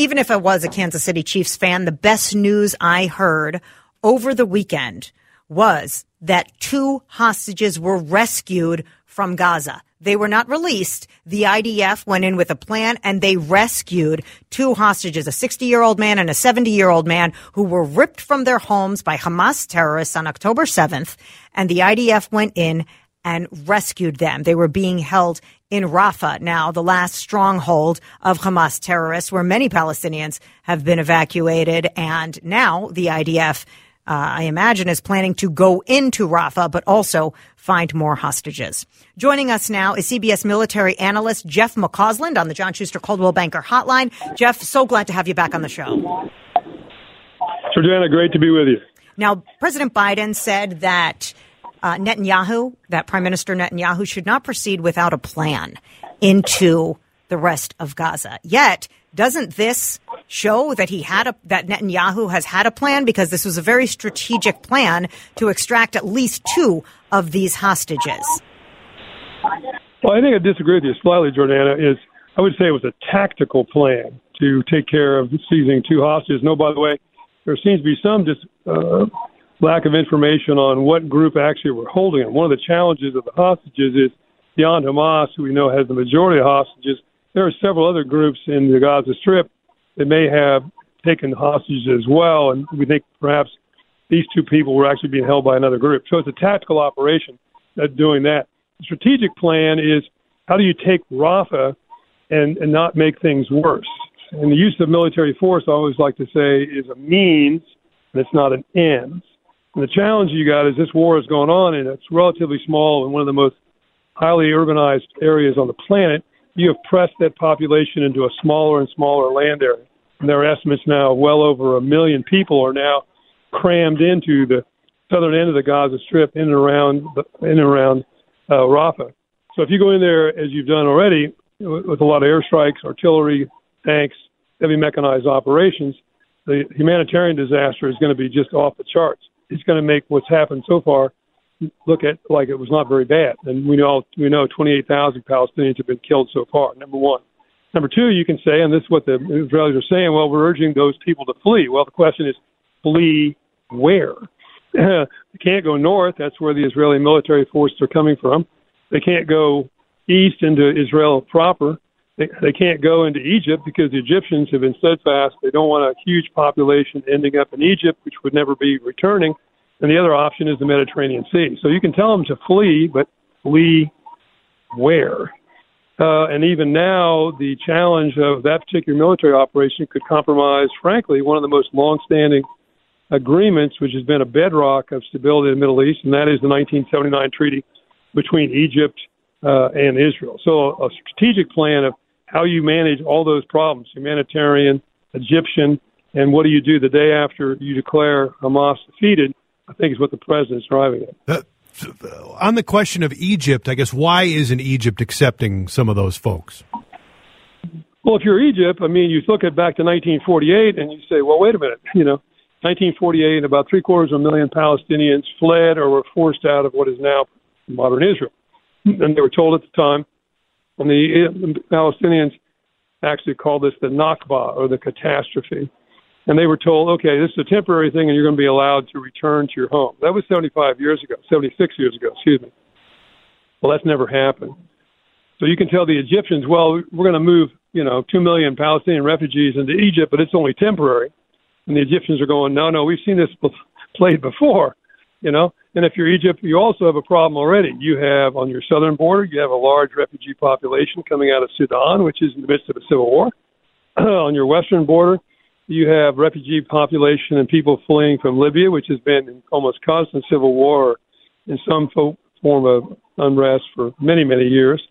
Even if I was a Kansas City Chiefs fan, the best news I heard over the weekend was that two hostages were rescued from Gaza. They were not released. The IDF went in with a plan and they rescued two hostages, a 60 year old man and a 70 year old man who were ripped from their homes by Hamas terrorists on October 7th. And the IDF went in and rescued them. They were being held in Rafah, now the last stronghold of Hamas terrorists, where many Palestinians have been evacuated. And now the IDF, uh, I imagine, is planning to go into Rafah, but also find more hostages. Joining us now is CBS military analyst Jeff McCausland on the John Schuster Coldwell Banker Hotline. Jeff, so glad to have you back on the show. Jordana, great to be with you. Now, President Biden said that uh, Netanyahu, that Prime Minister Netanyahu, should not proceed without a plan into the rest of Gaza. Yet, doesn't this show that he had a that Netanyahu has had a plan because this was a very strategic plan to extract at least two of these hostages? Well, I think I disagree with you slightly, Jordana. Is I would say it was a tactical plan to take care of seizing two hostages. No, by the way, there seems to be some just uh, lack of information on what group actually were holding them. One of the challenges of the hostages is beyond Hamas, who we know has the majority of hostages, there are several other groups in the Gaza Strip that may have taken hostages as well, and we think perhaps these two people were actually being held by another group. So it's a tactical operation that's doing that. The strategic plan is how do you take Rafah and, and not make things worse? And the use of military force, I always like to say, is a means, and it's not an end. And the challenge you got is this war is going on, and it's relatively small in one of the most highly urbanized areas on the planet. You have pressed that population into a smaller and smaller land area. And there are estimates now well over a million people are now crammed into the southern end of the Gaza Strip in and around in and around uh, Rafah. So if you go in there as you've done already with a lot of airstrikes, artillery, tanks, heavy mechanized operations, the humanitarian disaster is going to be just off the charts is going to make what's happened so far look at like it was not very bad. And we know we know 28,000 Palestinians have been killed so far. Number one. Number two, you can say, and this is what the Israelis are saying. Well, we're urging those people to flee. Well, the question is, flee where? they can't go north. That's where the Israeli military forces are coming from. They can't go east into Israel proper. They, they can't go into Egypt because the Egyptians have been steadfast. They don't want a huge population ending up in Egypt, which would never be returning. And the other option is the Mediterranean Sea. So you can tell them to flee, but flee where? Uh, and even now, the challenge of that particular military operation could compromise, frankly, one of the most longstanding agreements, which has been a bedrock of stability in the Middle East, and that is the 1979 treaty between Egypt uh, and Israel. So a strategic plan of how you manage all those problems humanitarian, Egyptian, and what do you do the day after you declare Hamas defeated, I think is what the president's driving at. Uh, on the question of Egypt, I guess why isn't Egypt accepting some of those folks? Well, if you're Egypt, I mean, you look at back to 1948 and you say, well, wait a minute, you know, 1948, about three quarters of a million Palestinians fled or were forced out of what is now modern Israel. And they were told at the time and uh, the Palestinians actually called this the Nakba or the catastrophe. And they were told, okay, this is a temporary thing and you're going to be allowed to return to your home. That was 75 years ago, 76 years ago, excuse me. Well, that's never happened. So you can tell the Egyptians, well, we're going to move, you know, 2 million Palestinian refugees into Egypt, but it's only temporary. And the Egyptians are going, no, no, we've seen this played before, you know. And if you're Egypt, you also have a problem already. You have on your southern border, you have a large refugee population coming out of Sudan, which is in the midst of a civil war. on your western border, you have refugee population and people fleeing from Libya, which has been in almost constant civil war in some fo- form of unrest for many, many years.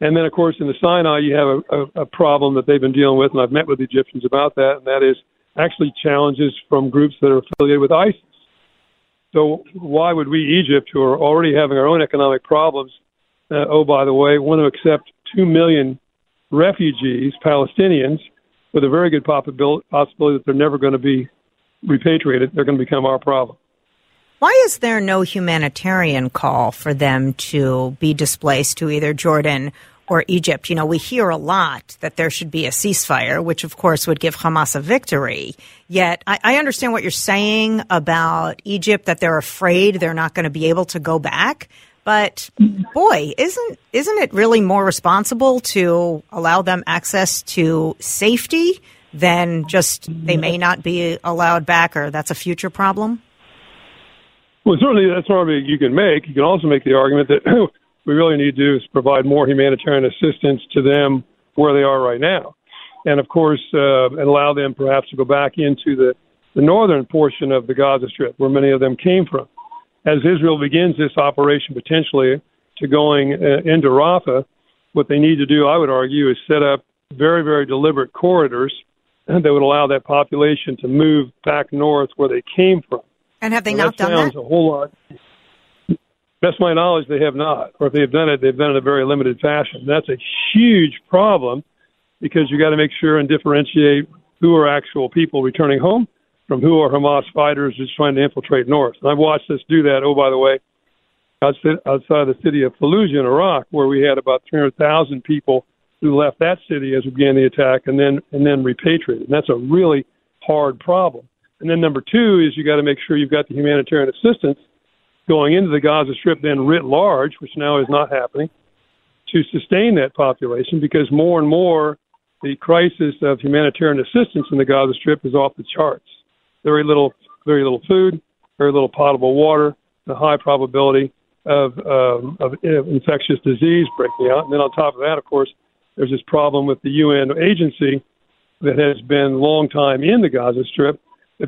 And then, of course, in the Sinai, you have a, a, a problem that they've been dealing with, and I've met with Egyptians about that, and that is actually challenges from groups that are affiliated with ISIS. So why would we, Egypt, who are already having our own economic problems, uh, oh, by the way, want to accept 2 million refugees, Palestinians, with a very good possibility that they're never going to be repatriated. They're going to become our problem. Why is there no humanitarian call for them to be displaced to either Jordan or Egypt? You know, we hear a lot that there should be a ceasefire, which of course would give Hamas a victory. Yet I, I understand what you're saying about Egypt, that they're afraid they're not going to be able to go back. But boy, isn't isn't it really more responsible to allow them access to safety than just they may not be allowed back or that's a future problem? Well, certainly that's an argument you can make. You can also make the argument that we really need to do is provide more humanitarian assistance to them where they are right now, and of course, uh, and allow them perhaps to go back into the the northern portion of the Gaza Strip, where many of them came from as Israel begins this operation potentially to going uh, into Rafah, what they need to do, I would argue, is set up very, very deliberate corridors that would allow that population to move back north where they came from. And have they and not that done sounds a whole lot. Best my knowledge, they have not. Or if they have done it, they've done it in a very limited fashion. That's a huge problem because you got to make sure and differentiate who are actual people returning home from who are Hamas fighters just trying to infiltrate north. And I've watched us do that. Oh, by the way, outside, outside the city of Fallujah in Iraq, where we had about 300,000 people who left that city as we began the attack, and then and then repatriated. And that's a really hard problem. And then number two is you got to make sure you've got the humanitarian assistance going into the Gaza Strip, then writ large, which now is not happening, to sustain that population because more and more the crisis of humanitarian assistance in the Gaza Strip is off the charts very little, very little food, very little potable water, and a high probability of, um, of infectious disease breaking out. And then on top of that, of course, there's this problem with the UN agency that has been long time in the Gaza Strip,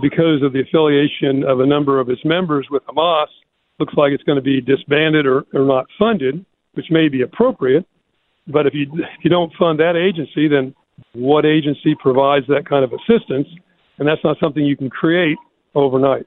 because of the affiliation of a number of its members with Hamas, looks like it's going to be disbanded or, or not funded, which may be appropriate. But if you if you don't fund that agency, then what agency provides that kind of assistance? and that's not something you can create overnight.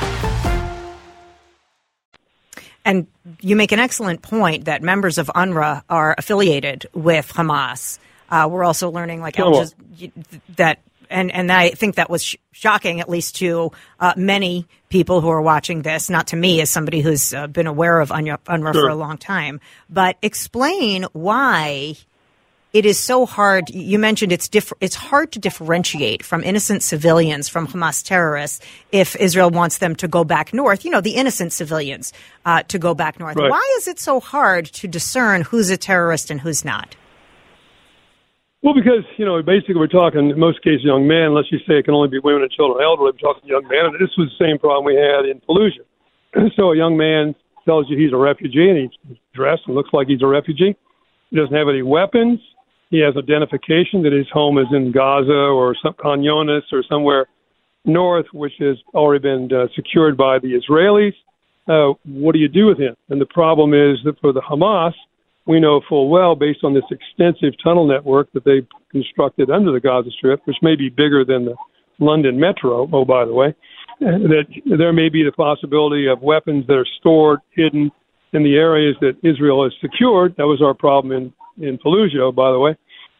And you make an excellent point that members of UNRWA are affiliated with Hamas. Uh, we're also learning, like that, and and I think that was sh- shocking, at least to uh, many people who are watching this. Not to me, as somebody who's uh, been aware of UNRWA, UNRWA sure. for a long time. But explain why it is so hard. You mentioned it's diff- it's hard to differentiate from innocent civilians from Hamas terrorists if Israel wants them to go back north. You know, the innocent civilians uh, to go back north. Right. Why is it so hard to discern who's a terrorist and who's not? Well, because you know, basically, we're talking in most cases young men. Unless you say it can only be women and children, elderly. We're talking young men, and this was the same problem we had in Fallujah. so a young man tells you he's a refugee, and he's dressed and looks like he's a refugee. He doesn't have any weapons. He has identification that his home is in Gaza or some Khan or somewhere north, which has already been uh, secured by the Israelis. Uh, what do you do with him? And the problem is that for the Hamas, we know full well, based on this extensive tunnel network that they constructed under the Gaza Strip, which may be bigger than the London Metro, oh, by the way, that there may be the possibility of weapons that are stored, hidden in the areas that Israel has secured. That was our problem in in Fallujah, by the way.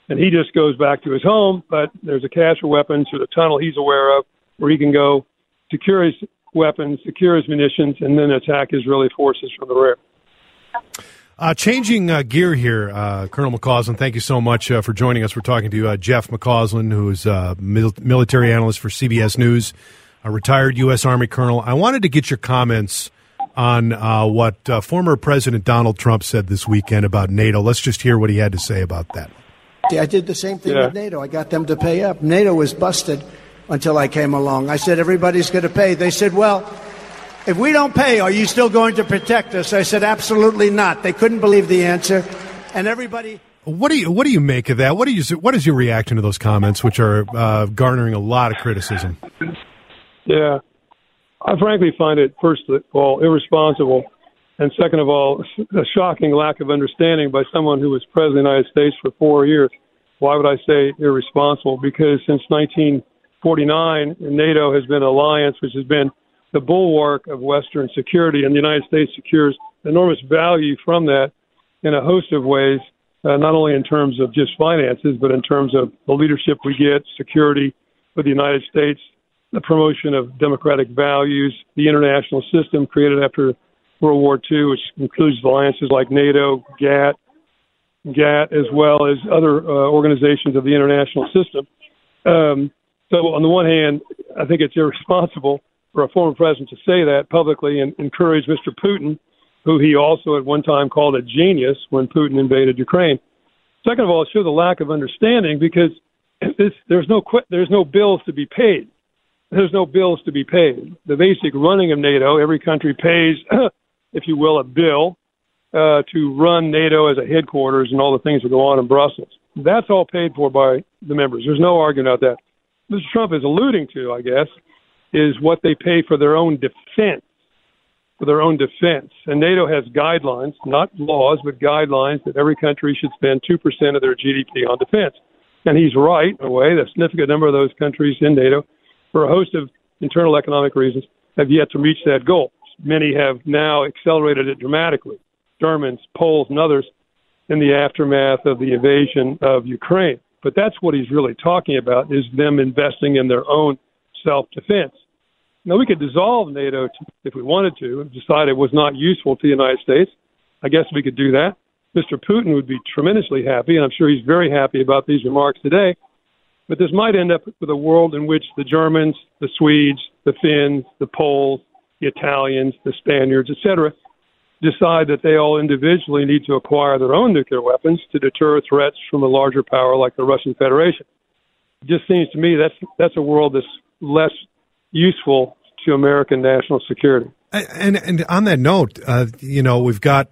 And he just goes back to his home, but there's a cache of weapons through the tunnel he's aware of where he can go secure his weapons, secure his munitions, and then attack Israeli forces from the rear. Uh, changing uh, gear here, uh, Colonel McCausland, thank you so much uh, for joining us. We're talking to uh, Jeff McCausland, who is a uh, mil- military analyst for CBS News, a retired U.S. Army colonel. I wanted to get your comments on uh, what uh, former President Donald Trump said this weekend about NATO. Let's just hear what he had to say about that. I did the same thing yeah. with NATO. I got them to pay up. NATO was busted until I came along. I said, everybody's going to pay. They said, well, if we don't pay, are you still going to protect us? I said, absolutely not. They couldn't believe the answer. And everybody. What do you What do you make of that? What do you What is your reaction to those comments, which are uh, garnering a lot of criticism? Yeah, I frankly find it first of all irresponsible, and second of all, a shocking lack of understanding by someone who was president of the United States for four years. Why would I say irresponsible? Because since 1949, NATO has been an alliance which has been the bulwark of Western security, and the United States secures enormous value from that in a host of ways, uh, not only in terms of just finances, but in terms of the leadership we get, security for the United States, the promotion of democratic values, the international system created after World War II, which includes alliances like NATO, GATT, GATT, as well as other uh, organizations of the international system. Um, so, on the one hand, I think it's irresponsible for a former president to say that publicly and encourage Mr. Putin who he also at one time called a genius when Putin invaded Ukraine. Second of all, it shows a lack of understanding because this, there's no there's no bills to be paid. There's no bills to be paid. The basic running of NATO, every country pays, if you will, a bill uh, to run NATO as a headquarters and all the things that go on in Brussels. That's all paid for by the members. There's no argument about that. Mr. Trump is alluding to, I guess, is what they pay for their own defense for their own defense. And NATO has guidelines, not laws, but guidelines that every country should spend 2% of their GDP on defense. And he's right, in a way, a significant number of those countries in NATO, for a host of internal economic reasons, have yet to reach that goal. Many have now accelerated it dramatically. Germans, Poles, and others in the aftermath of the invasion of Ukraine. But that's what he's really talking about is them investing in their own self-defense. Now, we could dissolve NATO if we wanted to, and decide it was not useful to the United States. I guess we could do that. Mr. Putin would be tremendously happy, and I'm sure he's very happy about these remarks today. But this might end up with a world in which the Germans, the Swedes, the Finns, the Poles, the Italians, the Spaniards, etc., decide that they all individually need to acquire their own nuclear weapons to deter threats from a larger power like the Russian Federation. It just seems to me that's that's a world that's less useful to American national security. And and on that note, uh, you know, we've got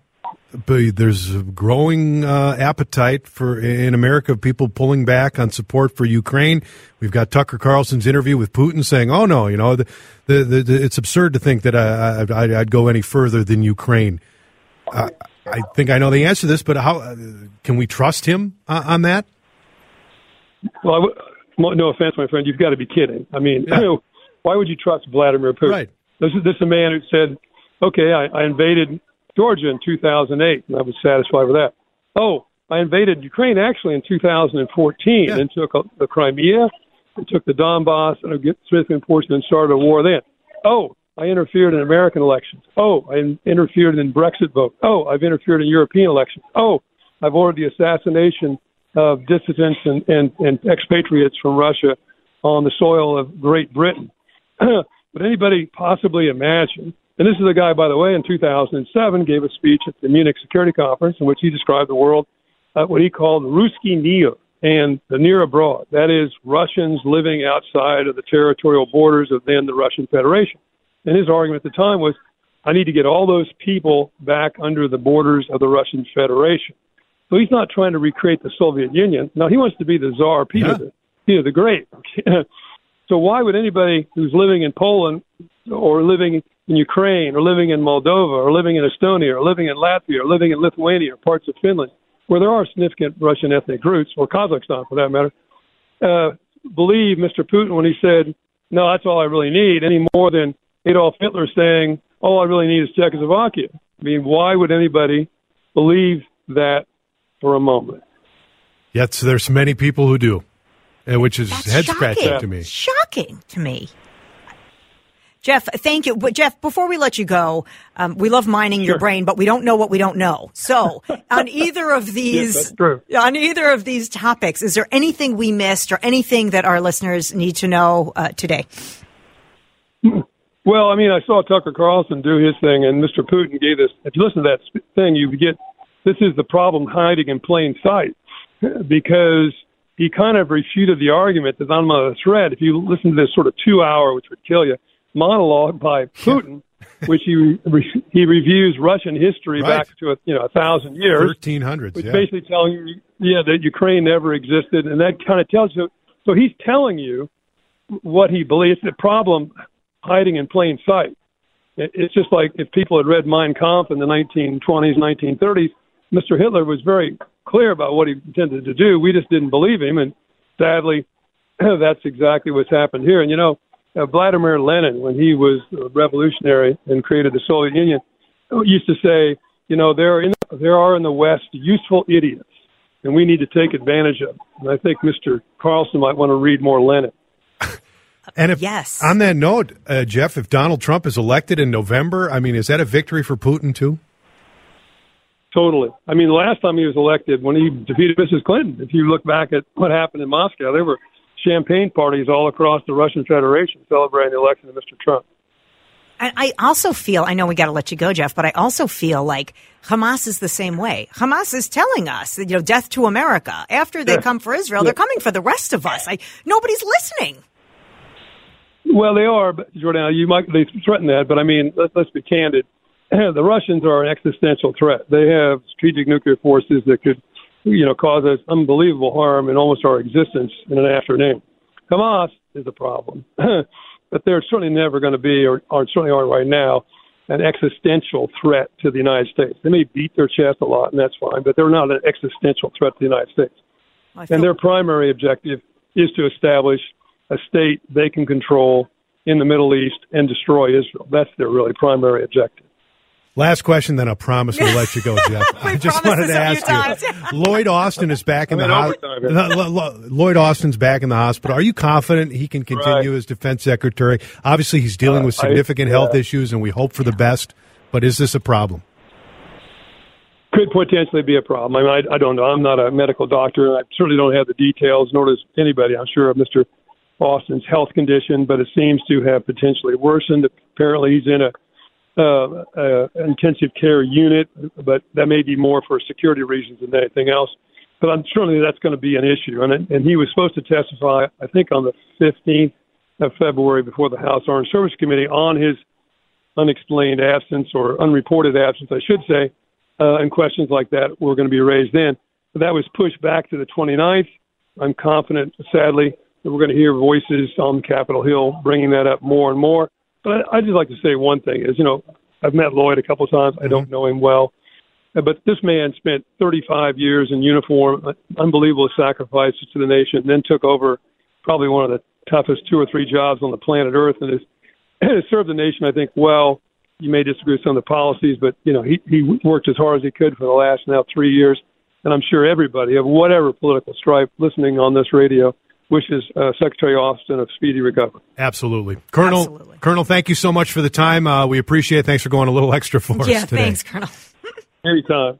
there's a growing uh, appetite for in America of people pulling back on support for Ukraine. We've got Tucker Carlson's interview with Putin saying, "Oh no, you know, the, the, the, it's absurd to think that I, would go any further than Ukraine." Uh, I think I know the answer to this, but how uh, can we trust him uh, on that? Well, no offense, my friend, you've got to be kidding. I mean, yeah. you know, why would you trust Vladimir Putin? Right. This is this is a man who said, "Okay, I, I invaded Georgia in 2008, and I was satisfied with that." Oh, I invaded Ukraine actually in 2014 yeah. and took the Crimea, and took the Donbass, and a significant portion, and started a war then. Oh, I interfered in American elections. Oh, I interfered in Brexit vote. Oh, I've interfered in European elections. Oh, I've ordered the assassination of dissidents and, and, and expatriates from Russia on the soil of Great Britain. Would anybody possibly imagine? And this is a guy, by the way, in 2007 gave a speech at the Munich Security Conference in which he described the world uh, what he called Ruski Mir and the near abroad. That is, Russians living outside of the territorial borders of then the Russian Federation. And his argument at the time was, I need to get all those people back under the borders of the Russian Federation. So he's not trying to recreate the Soviet Union. Now he wants to be the Tsar Peter, yeah. the, Peter the Great. So why would anybody who's living in Poland or living in Ukraine or living in Moldova or living in Estonia or living in Latvia or living in Lithuania or parts of Finland, where there are significant Russian ethnic roots, or Kazakhstan for that matter, uh, believe Mr. Putin when he said, no, that's all I really need, any more than Adolf Hitler saying, all I really need is Czechoslovakia. I mean, why would anybody believe that for a moment? Yet there's many people who do. Which is head scratching to me. Shocking to me. Jeff, thank you. But Jeff, before we let you go, um, we love mining sure. your brain, but we don't know what we don't know. So, on either of these, yes, on either of these topics, is there anything we missed or anything that our listeners need to know uh, today? Well, I mean, I saw Tucker Carlson do his thing, and Mr. Putin gave this. If you listen to that thing, you get this is the problem hiding in plain sight. because he kind of refuted the argument that I'm a threat. If you listen to this sort of two hour, which would kill you, monologue by Putin, which he re- he reviews Russian history Right. back to a, you know a thousand years, 1300s. which Yeah. basically telling you, yeah, that Ukraine never existed, and that kind of tells you. So he's telling you what he believes. The problem hiding in plain sight. It, it's just like if people had read Mein Kampf in the 1920s, 1930s, Mr. Hitler was very clear about what he intended to do. We just didn't believe him, and sadly, that's exactly what's happened here. And you know, uh, Vladimir Lenin, when he was a revolutionary and created the Soviet Union, used to say, you know, there are in, there are in the West useful idiots, and we need to take advantage of. Them. And I think Mr. Carlson might want to read more Lenin. And if, Yes. on that note, uh, Jeff, if Donald Trump is elected in November, I mean, is that a victory for Putin too? Totally. I mean, the last time he was elected, when he defeated Mrs. Clinton, if you look back at what happened in Moscow, there were champagne parties all across the Russian Federation celebrating the election of Mr. Trump. I also feel, I know we got to let you go, Jeff, but I also feel like Hamas is the same way. Hamas is telling us that, you know, death to America. After they Yeah. come for Israel, they're coming for the rest of us. I, nobody's listening. Well, they are, but Jordan, you might they threaten that, but I mean, let, let's be candid. the Russians are an existential threat. They have strategic nuclear forces that could, you know, cause us unbelievable harm in almost our existence in an afternoon. Hamas is a problem, but they're certainly never going to be, or, or certainly aren't right now, an existential threat to the United States. They may beat their chest a lot, and that's fine, but they're not an existential threat to the United States. Feel- And their primary objective is to establish a state they can control in the Middle East and destroy Israel. That's their really primary objective. Last question, then I promise we'll let you go, Jeff. I just wanted to this a few ask times. you. Lloyd Austin is back in I'm the in hospital. overtime. Lloyd Austin's back in the hospital. Are you confident he can continue Right. as defense secretary? Obviously, he's dealing Uh, with I- significant health issues, and we hope for the best. But is this a problem? Could potentially be a problem. I mean, I, I don't know. I'm not a medical doctor, and I certainly don't have the details, nor does anybody, I'm sure, of Mr. Austin's health condition, but it seems to have potentially worsened. Apparently, he's in a uh, uh, intensive care unit, but that may be more for security reasons than anything else. But I'm certainly that's going to be an issue. And and he was supposed to testify, I think, on the 15th of February before the House Armed Service Committee on his unexplained absence or unreported absence, I should say, uh, and questions like that were going to be raised then. But that was pushed back to the 29th. I'm confident, sadly, that we're going to hear voices on Capitol Hill bringing that up more and more. But I, I'd just like to say one thing is, you know, I've met Lloyd a couple of times. I don't know him well. Uh, But this man spent 35 years in uniform, uh, unbelievable sacrifices to the nation, and then took over probably one of the toughest two or three jobs on the planet Earth, and has, has served the nation, I think, well. You may disagree with some of the policies, but you know he he worked as hard as he could for the last now three years, and I'm sure everybody of whatever political stripe listening on this radio wishes uh, Secretary Austin a speedy recovery. Absolutely, Colonel. Absolutely. Colonel, thank you so much for the time. Uh, we appreciate. it. Thanks for going a little extra for yeah, us today. thanks, Colonel. Anytime.